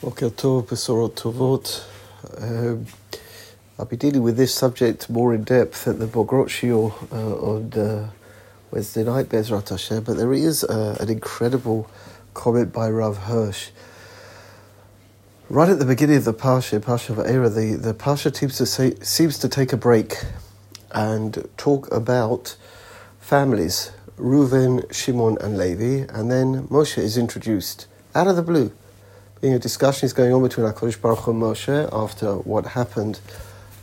Boker. Um, I'll be dealing with this subject more in depth at the Bogrot uh, on uh, Wednesday night, Bezrat Hashem, but there is uh, an incredible comment by Rav Hirsch. Right at the beginning of the Parsha, Parsha Va'era, the, the Parsha seems to, say, seems to take a break and talk about families, Reuven, Shimon, and Levi, and then Moshe is introduced out of the blue being a discussion is going on between HaKadosh Baruch Hu and Moshe after what happened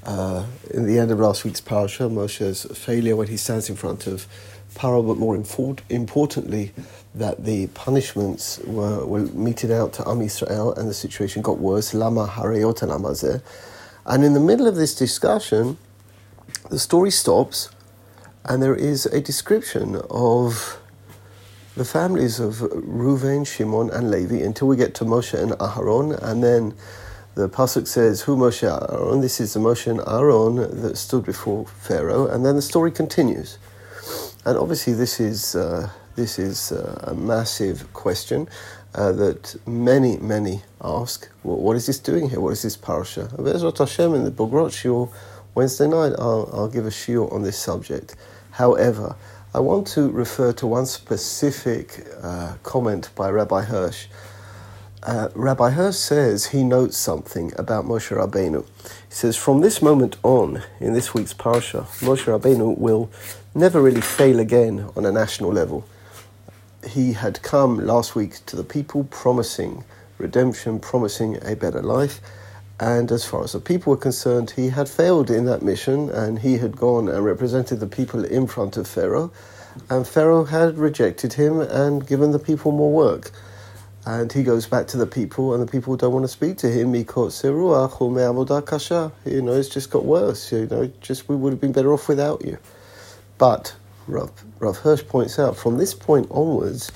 uh, in the end of last week's parasha, Moshe's failure when he stands in front of Paro, but more importantly, that the punishments were, were meted out to Am Yisrael and the situation got worse. Lama harayot lamazeh. And in the middle of this discussion, the story stops and there is a description of the families of Reuven, Shimon, and Levi until we get to Moshe and Aharon, and then the pasuk says, "Who Moshe Aaron?" This is the Moshe and Aaron that stood before Pharaoh, and then the story continues. And obviously, this is uh, this is uh, a massive question uh, that many many ask. Well, what is this doing here? What is this parasha? Bezrat Hashem in the Bogrot Shiur Wednesday night, I'll, I'll give a shiur on this subject. However, I want to refer to one specific uh, comment by Rabbi Hirsch. Uh, Rabbi Hirsch says he notes something about Moshe Rabbeinu. He says, from this moment on, in this week's parsha, Moshe Rabbeinu will never really fail again on a national level. He had come last week to the people promising redemption, promising a better life. And as far as the people were concerned, he had failed in that mission and he had gone and represented the people in front of Pharaoh. And Pharaoh had rejected him and given the people more work. And he goes back to the people, and the people don't want to speak to him because ah, you know, it's just got worse. You know, just we would have been better off without you. But Rav, Rav Hirsch points out from this point onwards,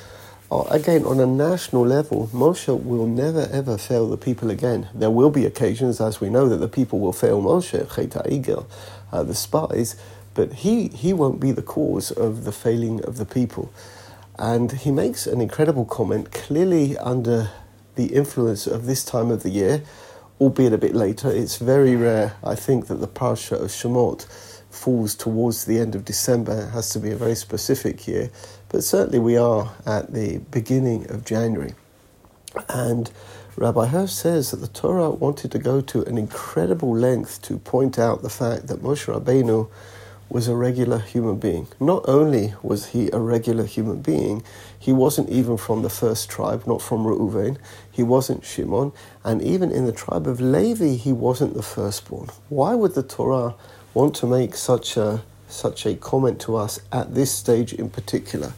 again, on a national level, Moshe will never ever fail the people again. There will be occasions, as we know, that the people will fail Moshe, Cheta Igel, uh, the spies, but he, he won't be the cause of the failing of the people. And he makes an incredible comment, clearly under the influence of this time of the year, albeit a bit later. It's very rare, I think, that the Parsha of Shemot falls towards the end of December. It has to be a very specific year. But certainly we are at the beginning of January. And Rabbi Hirsch says that the Torah wanted to go to an incredible length to point out the fact that Moshe Rabbeinu was a regular human being. Not only was he a regular human being, he wasn't even from the first tribe, not from Reuven, he wasn't Shimon, and even in the tribe of Levi, he wasn't the firstborn. Why would the Torah want to make such a such a comment to us at this stage in particular.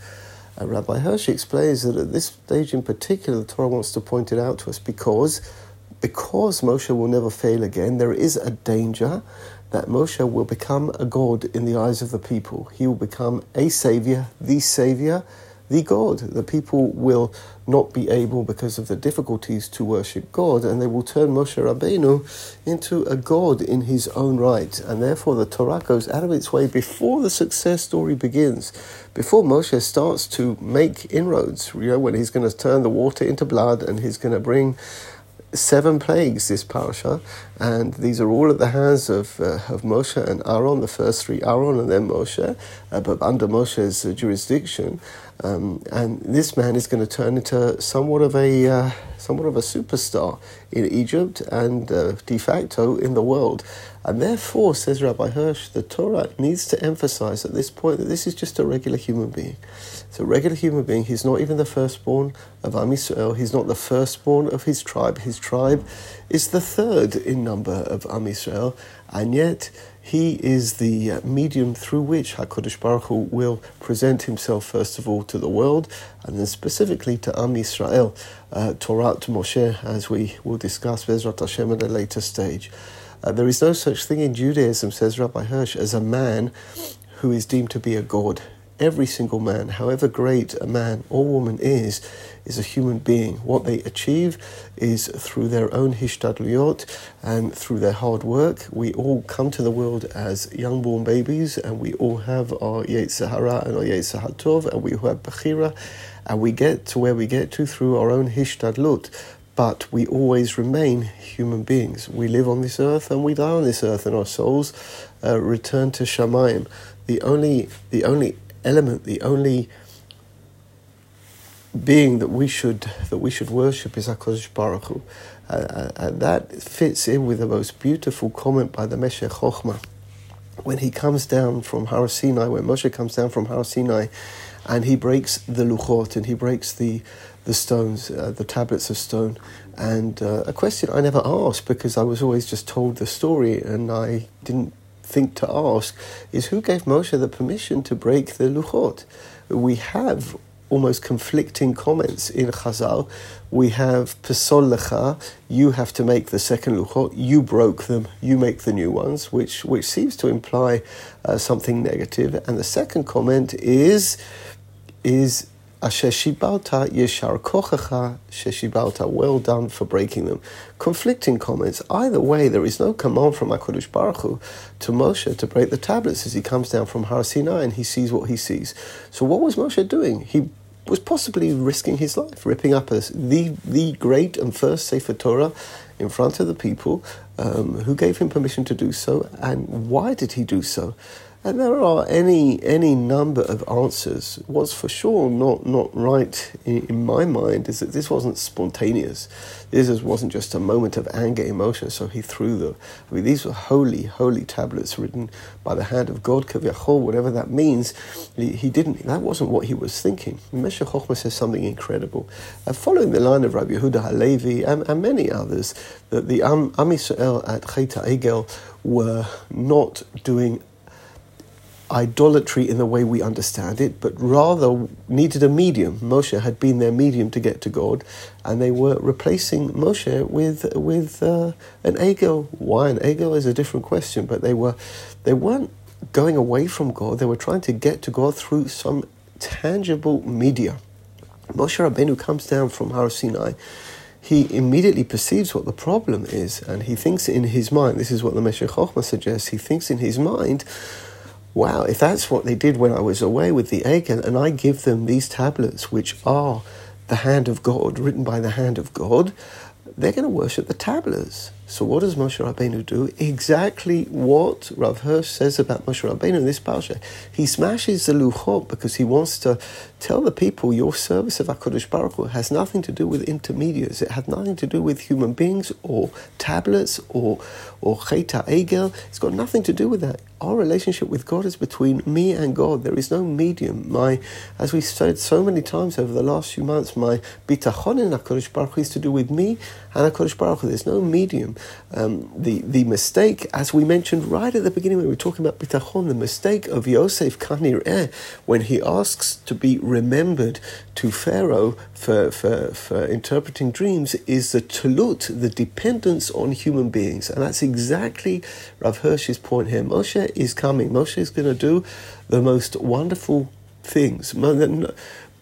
Uh, Rabbi Hirsch explains that at this stage in particular, the Torah wants to point it out to us because, because Moshe will never fail again, there is a danger that Moshe will become a god in the eyes of the people. He will become a savior, the savior, the God. The people will not be able, because of the difficulties, to worship God, and they will turn Moshe Rabbeinu into a God in his own right. And therefore, the Torah goes out of its way before the success story begins, before Moshe starts to make inroads, you know, when he's going to turn the water into blood and he's going to bring seven plagues this parasha, and these are all at the hands of uh, of Moshe and Aaron, the first three Aaron and then Moshe, uh, but under Moshe's uh, jurisdiction. Um, and this man is going to turn into somewhat of a uh, somewhat of a superstar in Egypt and uh, de facto in the world. And therefore, says Rabbi Hirsch, the Torah needs to emphasize at this point that this is just a regular human being. It's a regular human being. He's not even the firstborn of Am Yisrael. He's not the firstborn of his tribe. His tribe is the third in number of Am Yisrael, and yet he is the uh, medium through which HaKadosh Baruch Hu will present himself first of all to the world, and then specifically to Am Yisrael, uh, Torah to Moshe, as we will discuss Bezrat Hashem at a later stage. Uh, there is no such thing in Judaism, says Rabbi Hirsch, as a man who is deemed to be a god every single man, however great a man or woman is, is a human being. What they achieve is through their own hishtadliyot and through their hard work. We all come to the world as young born babies and we all have our Yetzer Hara and our Yetzer Hatov and we have Bechira and we get to where we get to through our own hishtadlut. but we always remain human beings. We live on this earth and we die on this earth, and our souls uh, return to Shamayim. The only, the only element, the only being that we should that we should worship is Hakadosh Baruch Hu, uh, and that fits in with the most beautiful comment by the Meshech Chochmah when he comes down from Har Sinai, when Moshe comes down from Har Sinai, and he breaks the luchot and he breaks the the stones, uh, the tablets of stone. And uh, a question I never asked because I was always just told the story and I didn't think to ask is who gave Moshe the permission to break the luchot? We have almost conflicting comments in Chazal. We have Pesol Lecha, you have to make the second Luchot, you broke them, you make the new ones, which, which seems to imply uh, something negative. And the second comment is, is Asher shibalta yeshar kochacha sheshibalta. Well done for breaking them. Conflicting comments. Either way, there is no command from HaKadosh Baruch Hu to Moshe to break the tablets as he comes down from Har Sinai and he sees what he sees. So what was Moshe doing? He was possibly risking his life, ripping up a, the, the great and first Sefer Torah in front of the people um, who gave him permission to do so, and why did he do so? And there are any any number of answers. What's for sure not not right in, in, my mind is that this wasn't spontaneous. This wasn't just a moment of anger, emotion. So he threw them. I mean, these were holy, holy tablets written by the hand of God, Kaviyachol, whatever that means. He, he, didn't. That wasn't what he was thinking. Meshech Chochmah says something incredible. Uh, following the line of Rabbi Yehuda Halevi and, and many others, that the Am, Am Yisrael at Cheta Egel were not doing idolatry in the way we understand it, but rather needed a medium. Moshe had been their medium to get to God, and they were replacing Moshe with with uh, an egel. Why an egel is a different question, but they were they weren't going away from God. They were trying to get to God through some tangible media. Moshe Rabbeinu comes down from Har Sinai. He immediately perceives what the problem is, and he thinks in his mind. This is what the Meshech Chochmah suggests. He thinks in his mind wow, if that's what they did when I was away with the Egel, and I give them these tablets, which are the hand of God, written by the hand of God, they're going to worship the tablets. So what does Moshe Rabbeinu do? Exactly what Rav Hirsch says about Moshe Rabbeinu in this parsha. He smashes the luchot because he wants to tell the people your service of Hakadosh Baruch Hu has nothing to do with intermediaries. It had nothing to do with human beings or tablets or or cheta egel. It's got nothing to do with that. Our relationship with God is between me and God. There is no medium. My, as we said so many times over the last few months, my bitachon in Hakadosh Baruch Hu is to do with me and Hakadosh Baruch Hu. There's no medium. Um, the, the mistake, as we mentioned right at the beginning when we were talking about bitachon, the mistake of Yosef Kanir when he asks to be remembered to Pharaoh for, for, for interpreting dreams is the tulut, the dependence on human beings. And that's exactly Rav Hirsch's point here. Moshe is coming. Moshe is going to do the most wonderful things.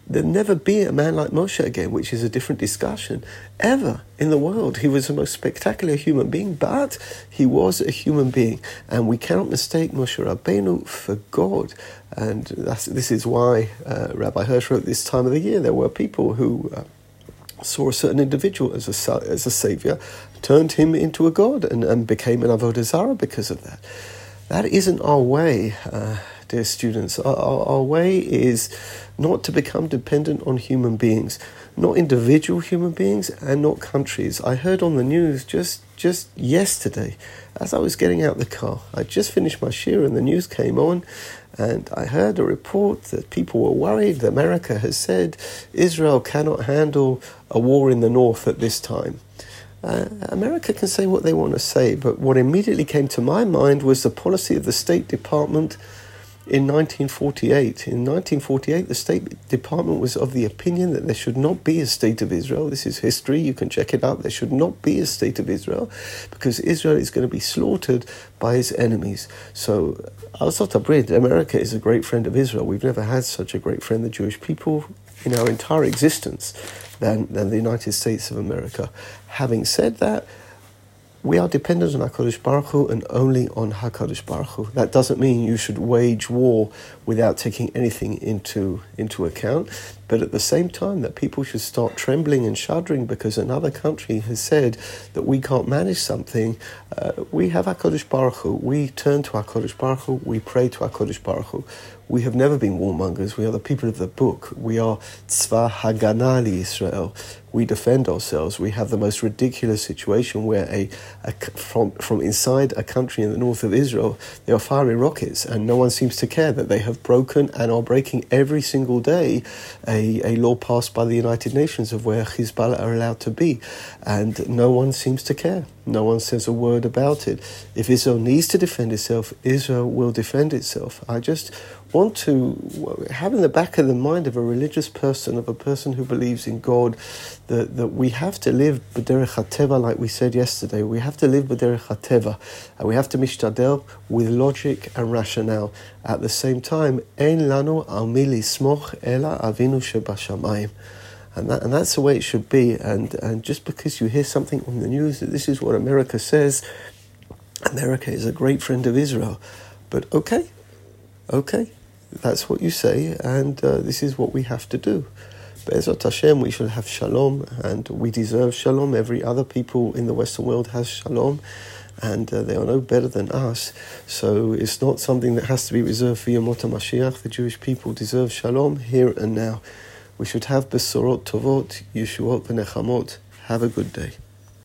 There'll never be a man like Moshe again, which is a different discussion, ever in the world. He was the most spectacular human being, but he was a human being, and we cannot mistake Moshe Rabbeinu for God. And this is why uh, Rabbi Hirsch wrote this time of the year. There were people who uh, saw a certain individual as a, as a savior, turned him into a god, and, and became an avodah zarah because of that. That isn't our way. Uh, dear students. Our, our, way is not to become dependent on human beings, not individual human beings, and not countries. I heard on the news just just yesterday, as I was getting out the car, I just finished my shiur and the news came on, and I heard a report that people were worried. That America has said Israel cannot handle a war in the north at this time. Uh, America can say what they want to say, but what immediately came to my mind was the policy of the State Department in 1948. In 1948, the State Department was of the opinion that there should not be a state of Israel. This is history, you can check it out. There should not be a state of Israel because Israel is going to be slaughtered by its enemies. So, Artsakh Abrid, America is a great friend of Israel. We've never had such a great friend, the Jewish people, in our entire existence than, than the United States of America. Having said that, we are dependent on HaKadosh Baruch Hu and only on HaKadosh Baruch Hu. That doesn't mean you should wage war without taking anything into, into account. But at the same time that people should start trembling and shuddering because another country has said that we can't manage something. Uh, we have HaKadosh Baruch Hu. We turn to HaKadosh Baruch Hu. We pray to HaKadosh Baruch Hu. We have never been warmongers. We are the people of the book. We are Tzva Haganah Israel. We defend ourselves. We have the most ridiculous situation where a, a, from from inside a country in the north of Israel, they are firing rockets, and no one seems to care that they have broken and are breaking every single day a, a law passed by the United Nations of where Hezbollah are allowed to be, and no one seems to care. No one says a word about it. If Israel needs to defend itself, Israel will defend itself. I just want to have in the back of the mind of a religious person, of a person who believes in God, that, that we have to live b'derech hateva, like we said yesterday. We have to live b'derech hateva, and we have to mishtadel with logic and rationale. At the same time, ein lanu al smoch ela avinu shebashamayim. And, that, and that's the way it should be. And, and just because you hear something on the news that this is what America says, America is a great friend of Israel. But okay, okay, that's what you say, and uh, this is what we have to do. Be'ezrat Hashem, we should have shalom, and we deserve shalom. Every other people in the Western world has shalom, and uh, they are no better than us. So it's not something that has to be reserved for Yomot HaMashiach. The Jewish people deserve shalom here and now. We should have Besorot Tovot, Yeshuot, V'Nechamot. Have a good day.